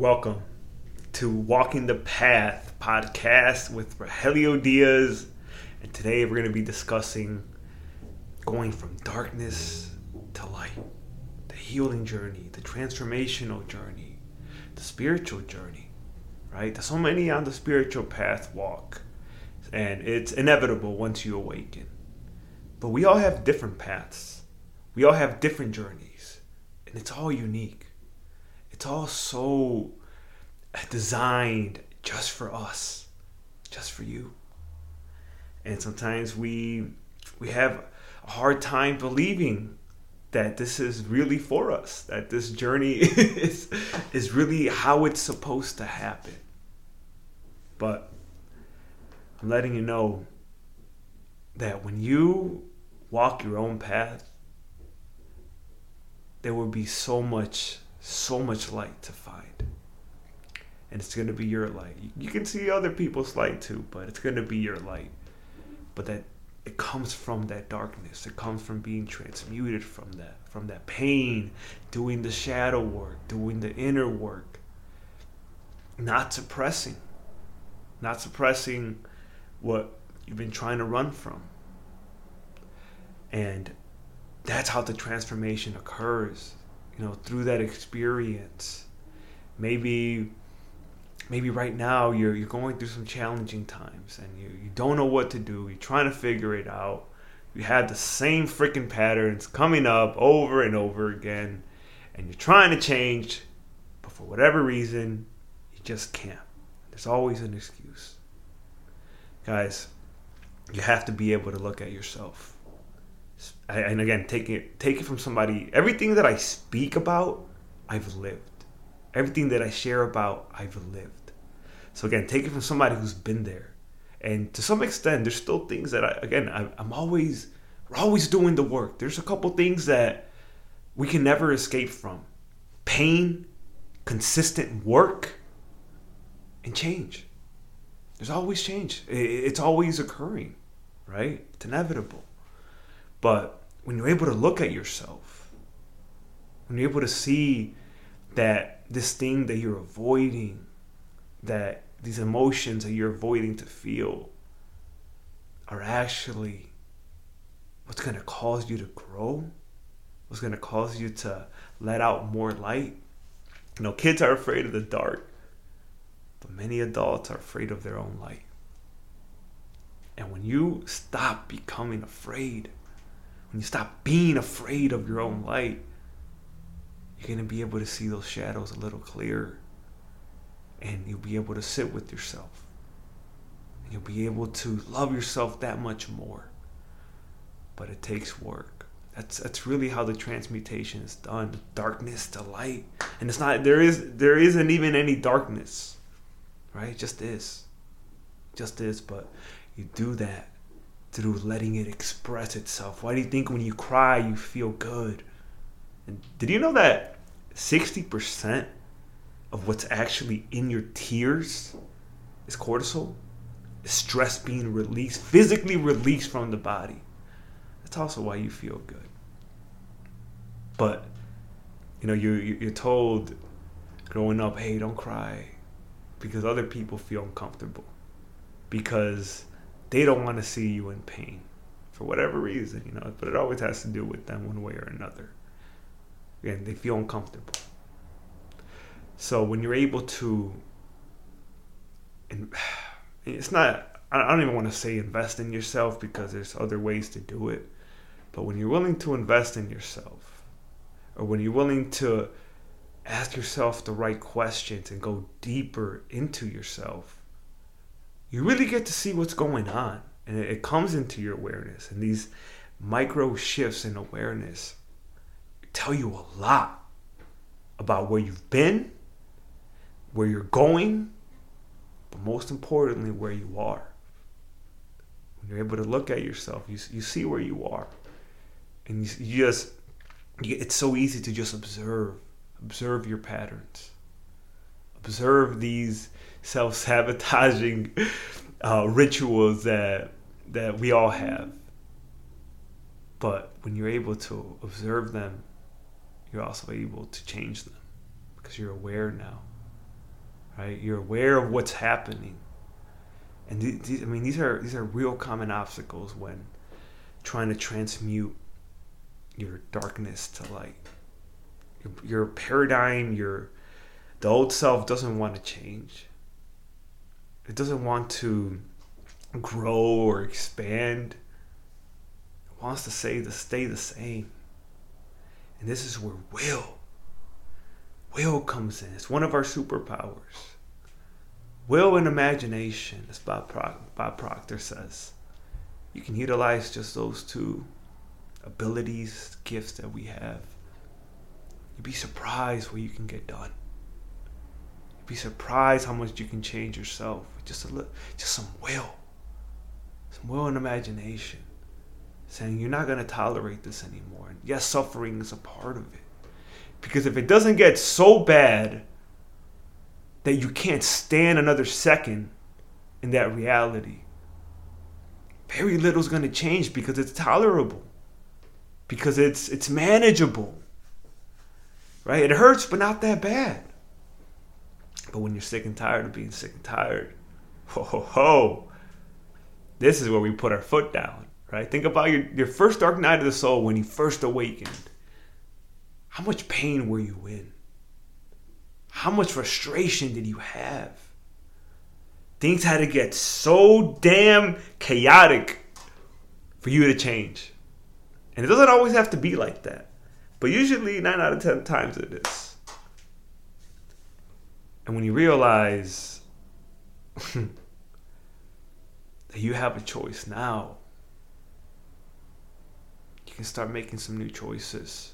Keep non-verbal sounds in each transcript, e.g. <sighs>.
Welcome to Walking the Path podcast with Rogelio Diaz. And today we're going to be discussing going from darkness to light, the healing journey, the transformational journey, the spiritual journey, right? There's so many on the spiritual path walk, and it's inevitable once you awaken. But we all have different paths, we all have different journeys, and it's all unique. It's all so designed just for us, just for you. And sometimes we we have a hard time believing that this is really for us, that this journey <laughs> is is really how it's supposed to happen. But I'm letting you know that when you walk your own path, there will be so much so much light to find. And it's going to be your light. You can see other people's light too, but it's going to be your light. But that it comes from that darkness. It comes from being transmuted from that, from that pain, doing the shadow work, doing the inner work. Not suppressing. Not suppressing what you've been trying to run from. And that's how the transformation occurs you know through that experience. Maybe maybe right now you're you're going through some challenging times and you, you don't know what to do. You're trying to figure it out. You have the same freaking patterns coming up over and over again and you're trying to change but for whatever reason you just can't. There's always an excuse. Guys you have to be able to look at yourself and again, take it take it from somebody. Everything that I speak about, I've lived. Everything that I share about, I've lived. So again, take it from somebody who's been there. And to some extent, there's still things that I again I, I'm always we're always doing the work. There's a couple things that we can never escape from: pain, consistent work, and change. There's always change. It's always occurring, right? It's inevitable. But when you're able to look at yourself, when you're able to see that this thing that you're avoiding, that these emotions that you're avoiding to feel are actually what's going to cause you to grow, what's going to cause you to let out more light. You know, kids are afraid of the dark, but many adults are afraid of their own light. And when you stop becoming afraid, when you stop being afraid of your own light, you're going to be able to see those shadows a little clearer. And you'll be able to sit with yourself. And you'll be able to love yourself that much more. But it takes work. That's that's really how the transmutation is done. Darkness to light. And it's not there is there isn't even any darkness. Right? Just this. Just this, but you do that through letting it express itself. Why do you think when you cry you feel good? And did you know that 60% of what's actually in your tears is cortisol? Is stress being released, physically released from the body. That's also why you feel good. But you know, you you're told growing up, hey, don't cry because other people feel uncomfortable. Because they don't want to see you in pain for whatever reason, you know, but it always has to do with them one way or another. Again, they feel uncomfortable. So when you're able to, and <sighs> it's not, I don't even want to say invest in yourself because there's other ways to do it. But when you're willing to invest in yourself, or when you're willing to ask yourself the right questions and go deeper into yourself, you really get to see what's going on. And it, comes into your awareness. And these micro shifts in awareness tell you a lot about where you've been, where you're going, but most importantly, where you are. When you're able to look at yourself, you, you see where you are. And you, you just, you, it's so easy to just observe, observe your patterns, observe these self sabotaging uh, rituals that that we all have. But when you're able to observe them, you're also able to change them because you're aware now. right? You're aware of what's happening. And these, I mean, these are these are real common obstacles when trying to transmute your darkness to light. Your, your paradigm, your the old self doesn't want to change. It doesn't want to grow or expand. It wants to say to stay the same. And this is where will, will comes in. It's one of our superpowers. Will and imagination, as Bob, Bob Proctor says. You can utilize just those two abilities, gifts that we have. You'd be surprised what you can get done. Be surprised how much you can change yourself just a little, just some will, some will and imagination. Saying you're not going to tolerate this anymore. And yes, suffering is a part of it. Because if it doesn't get so bad that you can't stand another second in that reality, very little is going to change because it's tolerable because it's it's manageable right it hurts but not that bad but when you're sick and tired of being sick and tired <laughs> ho ho ho this is where we put our foot down right think about your, your first dark night of the soul when you first awakened how much pain were you in how much frustration did you have things had to get so damn chaotic for you to change. And it doesn't always have to be like that. But usually, nine out of ten times it is. And when you realize <laughs> that you have a choice now, you can start making some new choices.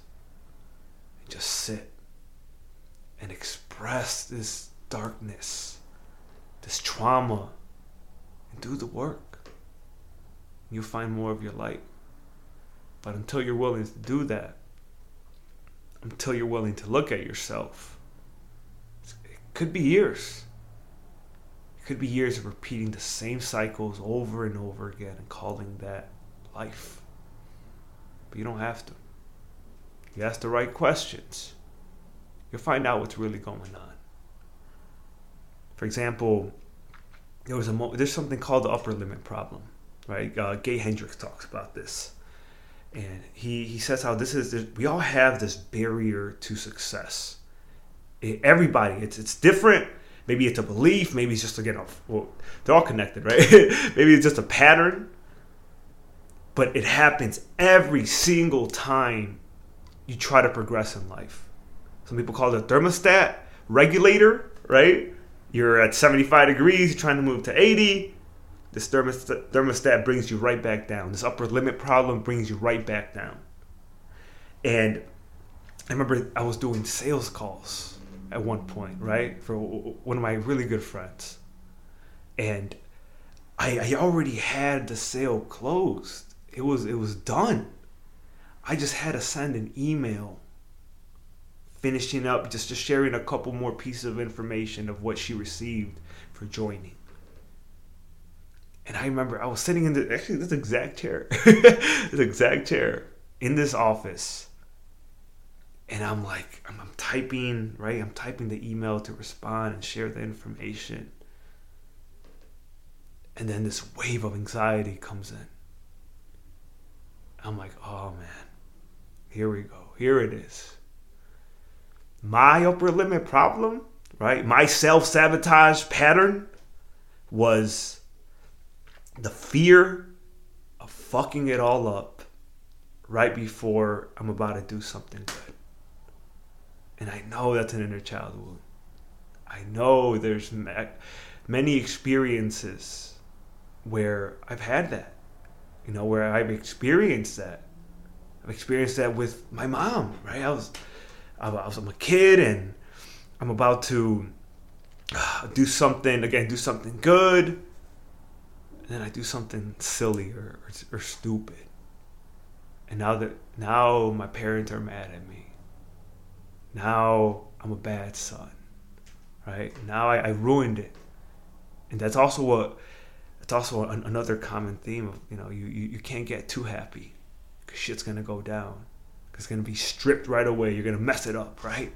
And just sit and express this darkness this trauma and do the work. You'll find more of your light. But until you're willing to do that, until you're willing to look at yourself, could be years. It could be years of repeating the same cycles over and over again and calling that life. But you don't have to. You ask the right questions, you'll find out what's really going on. For example, there was a mo- there's something called the upper limit problem, right? Uh, Gay Hendricks talks about this, and he he says how this is we all have this barrier to success. Everybody, it's it's different. Maybe it's a belief. Maybe it's just again, well, they're all connected, right? <laughs> maybe it's just a pattern, but it happens every single time you try to progress in life. Some people call it a thermostat regulator, right? You're at 75 degrees, you're trying to move to 80. This thermostat, thermostat brings you right back down. This upper limit problem brings you right back down. And I remember I was doing sales calls at one point, right, for one of my really good friends. And I, I already had the sale closed. It was it was done. I just had to send an email finishing up, just, just sharing a couple more pieces of information of what she received for joining. And I remember I was sitting in the actually this exact chair, <laughs> this exact chair in this office, and I'm like, I'm, I'm typing right, I'm typing the email to respond and share the information, and then this wave of anxiety comes in. I'm like, oh man, here we go, here it is my upper limit problem, right? My self sabotage pattern was the fear of fucking it all up right before I'm about to do something good. And I know that's an inner child wound. I know there's many experiences where I've had that, you know, where I've experienced that. I've experienced that with my mom, right? I was I'm a kid and I'm about to uh, do something again, do something good, and then I do something silly or, or, or stupid. And now that now my parents are mad at me. Now I'm a bad son, right? Now I, I ruined it, and that's also what that's also an, another common theme of you know you, you, you can't get too happy because shit's gonna go down it's to be stripped right away. You're to mess it up, right?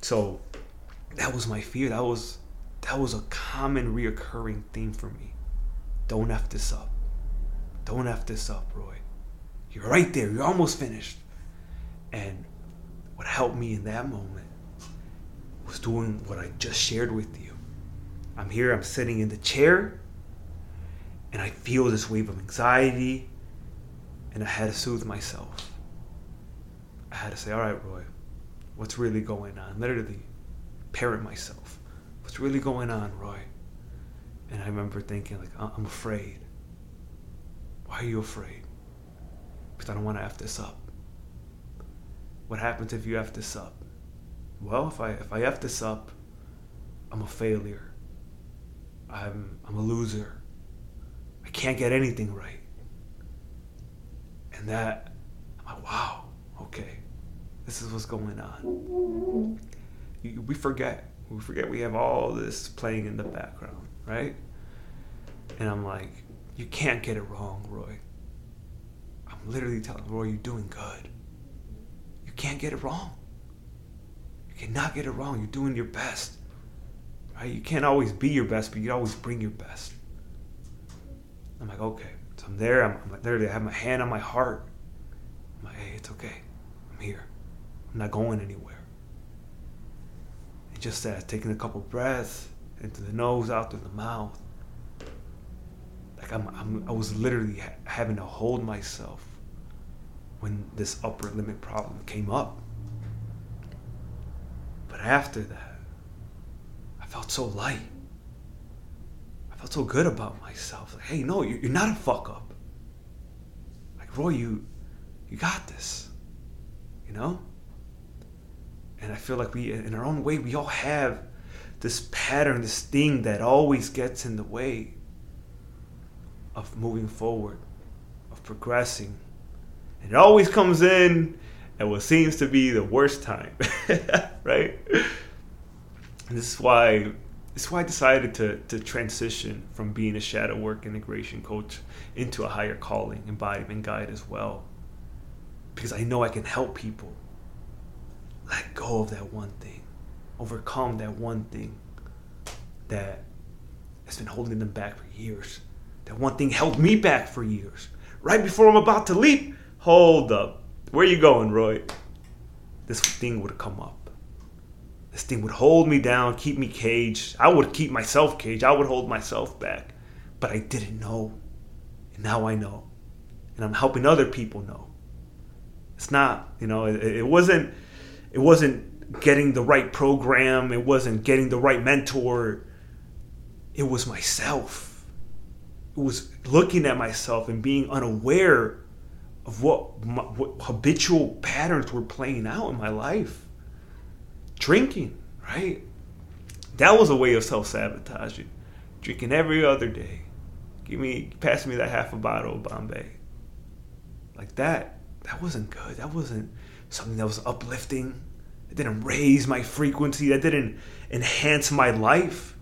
So that was my fear. That was that was a common reoccurring theme for me. Don't F this up. Don't F this up, Roy. You're right there. You're almost finished. And what helped me in that moment was doing what I just shared with you. I'm here, I'm sitting in the chair, and I feel this wave of anxiety, and I had to soothe myself. I had to say, all right, Roy, what's really going on? Literally parent myself. What's really going on, Roy? And I remember thinking, like, I'm afraid. Why are you afraid? Because I don't want to F this up. What happens if you F this up? Well, if I if I F this up, I'm a failure. I'm I'm a loser. I can't get anything right. And that I'm like, wow, okay. This is what's going on. We forget. We forget we have all this playing in the background, right? And I'm like, you can't get it wrong, Roy. I'm literally telling Roy, you're doing good. You can't get it wrong. You cannot get it wrong. You're doing your best. Right? You can't always be your best, but you always bring your best. I'm like, okay. So I'm there. I'm, I'm there. I have my hand on my heart. I'm like, hey, it's okay. I'm here. I'm not going anywhere. And just that, taking a couple breaths into the nose, out through the mouth. Like I'm, I'm I was literally ha- having to hold myself when this upper limit problem came up. But after that, I felt so light. I felt so good about myself. Like, hey, no, you're not a fuck up. Like, Roy, you, you got this. You know? And I feel like we, in our own way, we all have this pattern, this thing that always gets in the way of moving forward, of progressing. It always comes in at what seems to be the worst time, <laughs> right? This is why this is why I decided to, to transition from being a shadow work integration coach into a higher calling, embodiment guide as well. Because I know I can help people let go of that one thing, overcome that one thing that has been holding them back for years. That one thing held me back for years. Right before I'm about to leap, hold up. Where you going, Roy? This thing would come up. This thing would hold me down, keep me caged. I would keep myself caged. I would hold myself back. But I didn't know. And now I know. And I'm helping other people know. It's not, you know, it, it wasn't it wasn't getting the right program, it wasn't getting the right mentor. It was myself. It was looking at myself and being unaware of what, my, what habitual patterns were playing out in my life. Drinking, right? That was a way of self sabotaging. Drinking every other day. Give me, pass me that half a bottle of Bombay. Like that, that wasn't good. That wasn't something that was uplifting. It didn't raise my frequency. That didn't enhance my life.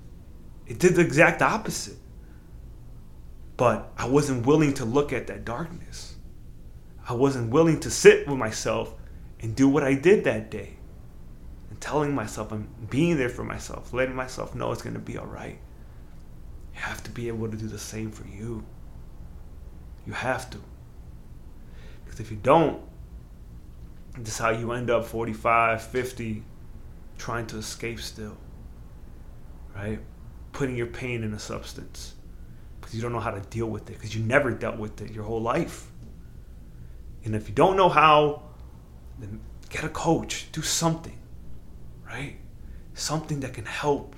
It did the exact opposite. But I wasn't willing to look at that darkness. I wasn't willing to sit with myself and do what I did that day. And telling myself I'm being there for myself, letting myself know it's going to be all right. You have to be able to do the same for you. You have to. Because if you don't, this is how you end up 45, 50, trying to escape still. Right? Putting your pain in a substance because you don't know how to deal with it because you never dealt with it your whole life. And if you don't know how, then get a coach, do something, right? Something that can help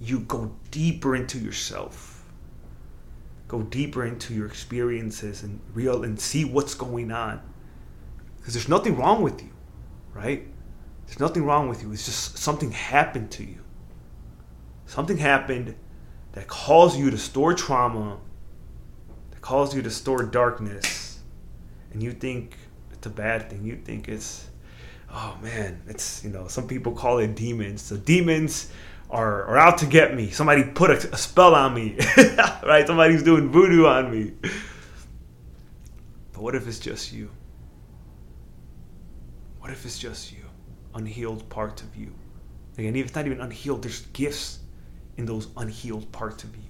you go deeper into yourself. Go deeper into your experiences and real and see what's going on. Because there's nothing wrong with you, right? There's nothing wrong with you. It's just something happened to you. Something happened that caused you to store trauma, that caused you to store darkness, and you think it's a bad thing. You think it's, oh man, it's, you know, some people call it demons. So demons are, are out to get me. Somebody put a, a spell on me, <laughs> right? Somebody's doing voodoo on me. But what if it's just you? What if it's just you? Unhealed parts of you. Again, it's not even unhealed, there's gifts in those unhealed parts of you.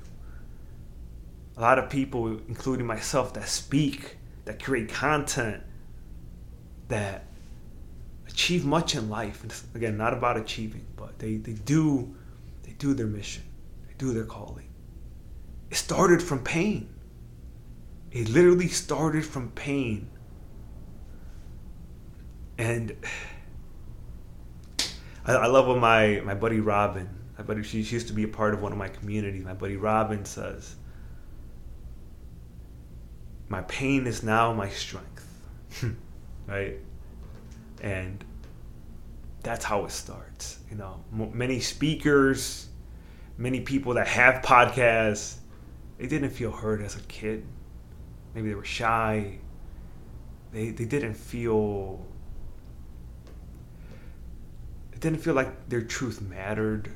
A lot of people, including myself, that speak, that create content, that achieve much in life. Again, not about achieving, but they, they do they do their mission. They do their calling. It started from pain. It literally started from pain. And <sighs> I, I love what my, my buddy Robin, my buddy, she, she used to be a part of one of my communities. My buddy Robin says, My pain is now my strength. <laughs> right? And that's how it starts. You know, M- many speakers, many people that have podcasts, they didn't feel heard as a kid. Maybe they were shy. They, they didn't feel it didn't feel like their truth mattered.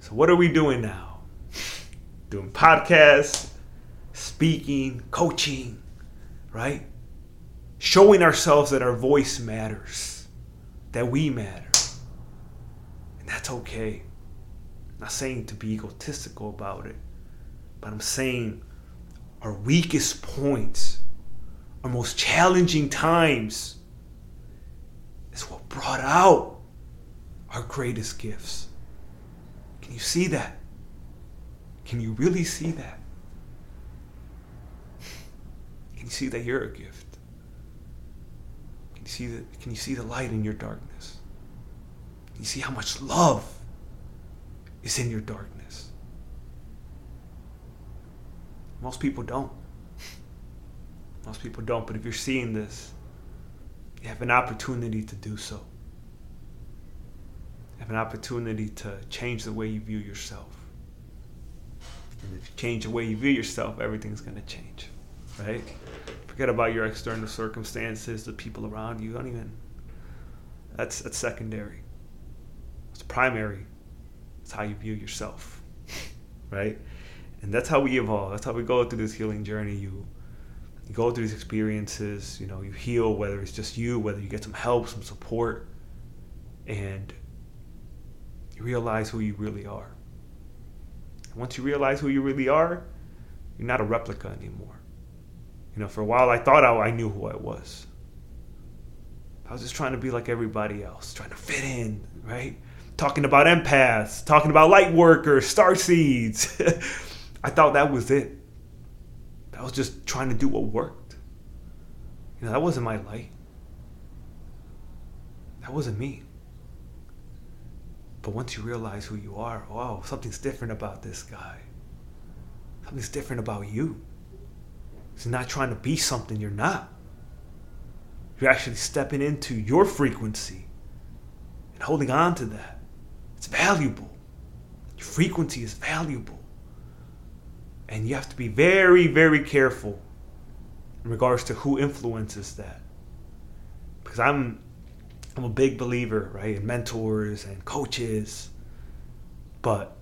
So, what are we doing now? <laughs> doing podcasts, speaking, coaching, right? Showing ourselves that our voice matters, that we matter. And that's okay. I'm not saying to be egotistical about it, but I'm saying our weakest points, our most challenging times, is what brought out our greatest gifts. Can you see that? Can you really see that? Can you see that you're a gift? Can you see the, can you see the light in your darkness? Can you see how much love is in your darkness? Most people don't. Most people don't, but if you're seeing this, you have an opportunity to do so. You have an opportunity to change the way you view yourself. And if you change the way you view yourself, everything's going to change, right? Forget about your external circumstances, the people around you. Don't even. That's that's secondary. It's primary. It's how you view yourself, <laughs> right? And that's how we evolve. That's how we go through this healing journey. You you go through these experiences, you know, you heal, whether it's just you, whether you get some help, some support, and you realize who you really are. And once you realize who you really are, you're not a replica anymore. You know, for a while I thought I, I knew who I was. I was just trying to be like everybody else, trying to fit in, right? Talking about empaths, talking about light workers, star seeds. <laughs> I thought that was it. I was just trying to do what worked. You know, that wasn't my light. That wasn't me. But once you realize who you are, wow, something's different about this guy. Something's different about you. He's not trying to be something you're not. You're actually stepping into your frequency and holding on to that. It's valuable. Your frequency is valuable. And you have to be very, very careful in regards to who influences that. Because I'm I'm a big believer, right, in mentors and coaches. But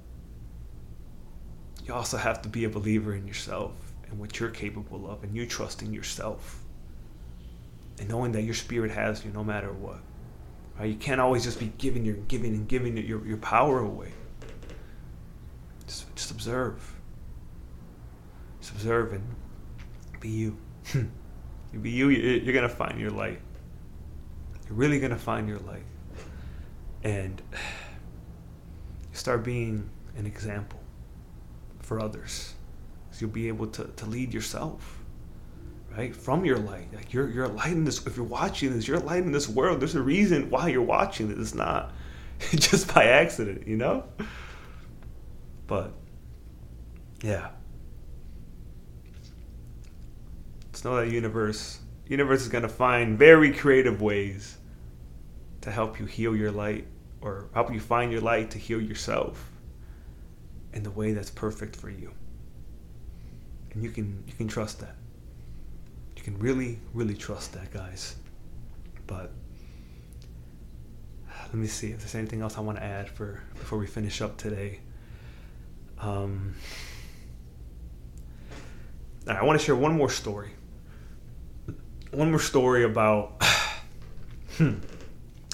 you also have to be a believer in yourself and what you're capable of and you trusting yourself. And knowing that your spirit has you no matter what. Right? You can't always just be giving your giving and giving your, your power away. Just, just observe just observe and be you. <laughs> you be you, you're going to find your light. You're really going to find your light. And <sighs> start being an example for others. You'll be able to, to lead yourself, right? From your light. Like you're, you're light in this, if you're watching this, you're light in this world. There's a reason why you're watching it. It's not <laughs> just by accident, you know? But yeah, Just know that universe universe is gonna find very creative ways to help you heal your light or help you find your light to heal yourself in the way that's perfect for you. And you can you can trust that. You can really, really trust that, guys. But <sighs> let me see if there's anything else I want to add for before we finish up today. Um, I want to share one more story one more story about, <sighs> hmm,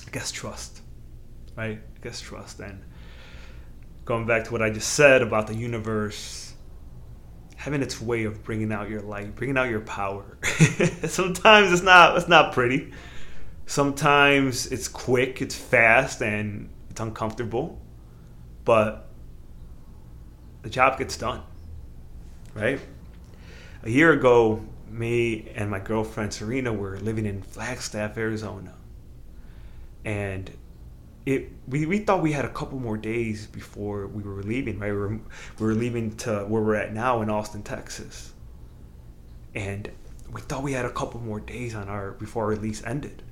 I guess trust, right? I guess trust. And going back to what I just said about the universe having its way of bringing out your light, bringing out your power. <laughs> Sometimes it's not it's not pretty. Sometimes it's quick, it's fast, and it's uncomfortable, but the job gets done. Right? A year ago, me and my girlfriend Serena were living in Flagstaff, Arizona. And it we, we thought we had a couple more days before we were leaving, right? We were, we were leaving to where we're at now in Austin, Texas. And we thought we had a couple more days on our before our lease ended.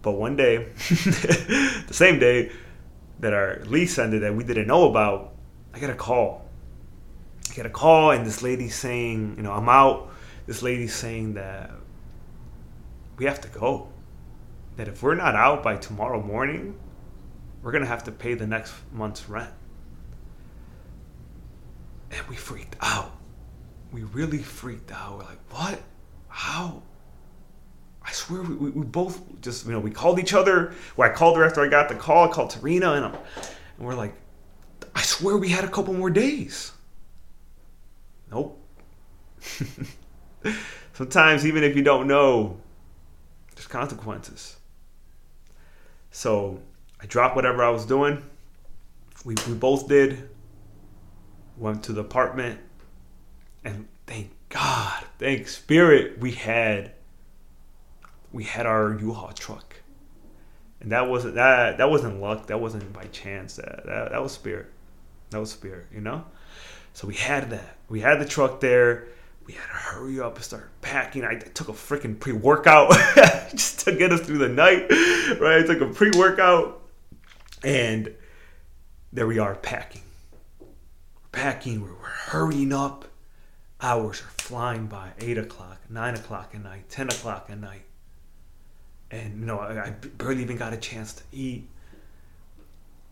But one day, <laughs> the same day that our lease ended that we didn't know about, I got a call. I got a call and this lady saying, you know, I'm out. This lady saying that we have to go that if we're not out by tomorrow morning, we're going to have to pay the next month's rent. And we freaked out. We really freaked out. We're like, what? How? I swear we, we, we both just, you know, we called each other. Well, I called her after I got the call. I called Serena and, I'm, and we're like, I swear we had a couple more days. Nope. <laughs> Sometimes, even if you don't know, there's consequences. So I dropped whatever I was doing. We, we both did. Went to the apartment. And thank God, thank Spirit, we had we had our U-Haul truck. And that wasn't that that wasn't luck. That wasn't by chance. That, that that was spirit. That was spirit, you know? So we had that. We had the truck there we had to hurry up and start packing. I took a freaking pre workout <laughs> just to get us through the night, right? I took a pre workout, and there we are packing. We're packing, we're, we're hurrying up. Hours are flying by 8 o'clock, 9 o'clock at night, 10 o'clock at night. And, you know, I, I barely even got a chance to eat.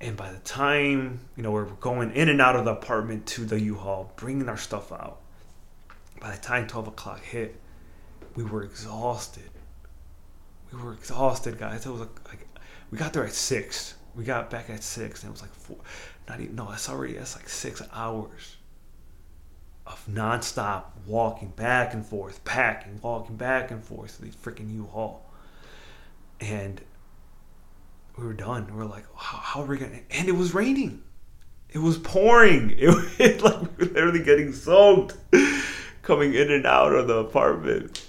And by the time, you know, we're going in and out of the apartment to the U-Haul, bringing our stuff out, by the time 12 o'clock hit, we were exhausted. We were exhausted, guys. It was like, like we got there at six. We got back at six, and it was like four. Not even no. That's already that's like six hours of nonstop walking back and forth, packing, walking back and forth to the freaking U-Haul, and we were done. We were like, how, how are we gonna? And it was raining. It was pouring. <laughs> It, was like we were literally getting soaked coming in and out of the apartment.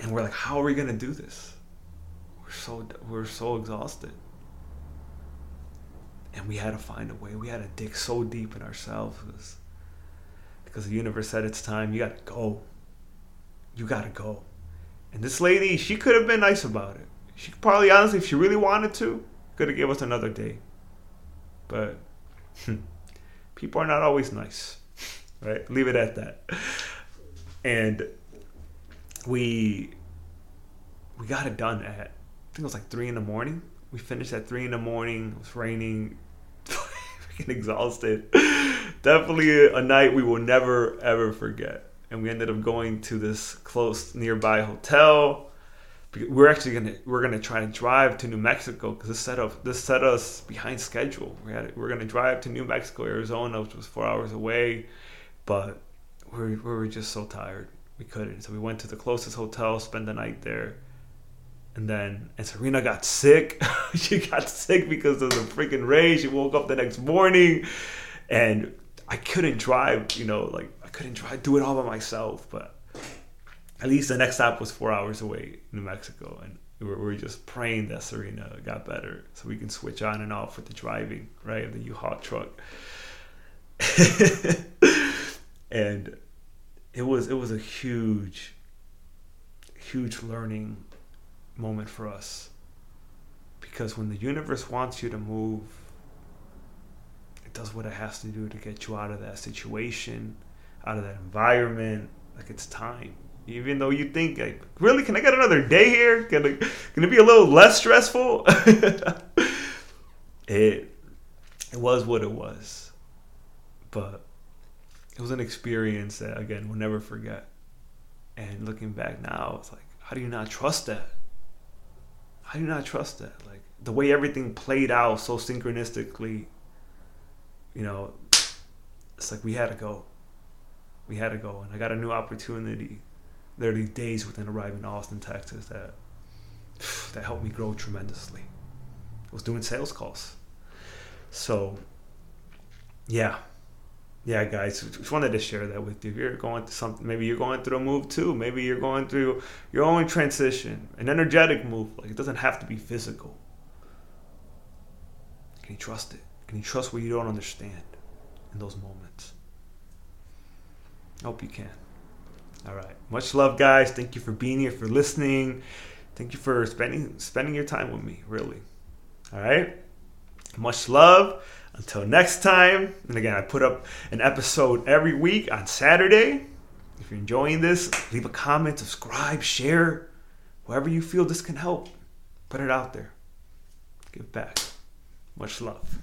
And we're like, how are we gonna do this? We're so we're so exhausted. And we had to find a way. We had to dig so deep in ourselves because, the universe said it's time. You gotta go. You gotta go. And this lady, she could have been nice about it. She probably, honestly, if she really wanted to, could have gave us another day. But hmm, people are not always nice right? Leave it at that. And we we got it done at I think it was like three in the morning. We finished at three in the morning. It was raining, <laughs> freaking exhausted. Definitely a night we will never ever forget. And we ended up going to this close nearby hotel. We're actually gonna we're gonna try to drive to New Mexico because this set up this set us behind schedule. We had we're gonna drive to New Mexico, Arizona, which was four hours away but we were just so tired we couldn't. So we went to the closest hotel, spent the night there, and then and Serena got sick. <laughs> she got sick because of the freaking rain. She woke up the next morning, and I couldn't drive. You know, like I couldn't drive, do it all by myself. But at least the next stop was four hours away, New Mexico, and we were, we were just praying that Serena got better so we can switch on and off with the driving, right, of the U-Haul truck. <laughs> and it was it was a huge huge learning moment for us. Because when the universe wants you to move it does what it has to do to get you out of that situation out of that environment. Like it's time. Even though you think like really? Can i get another day here? Can it, can it be a little less stressful? <laughs> It it was what it was. But it was an experience that again we'll never forget. And looking back now, it's like, how do you not trust that? How do you not trust that? Like the way everything played out so synchronistically, you know, it's like we had to go. We had to go, and I got a new opportunity. There are these days within arriving in Austin, Texas, that <sighs> that helped me grow tremendously. I was doing sales calls, so yeah, yeah, guys, just wanted to share that with you. If you're going through something, maybe you're going through a move too. Maybe you're going through your own transition, an energetic move. Like it doesn't have to be physical. Can you trust it? Can you trust what you don't understand in those moments? I hope you can. All right. Much love, guys. Thank you for being here, for listening. Thank you for spending spending your time with me. Really. All right. Much love. Until next time, and again, I put up an episode every week on Saturday. If you're enjoying this, leave a comment, subscribe, share, wherever you feel this can help. Put it out there. Give back. Much love.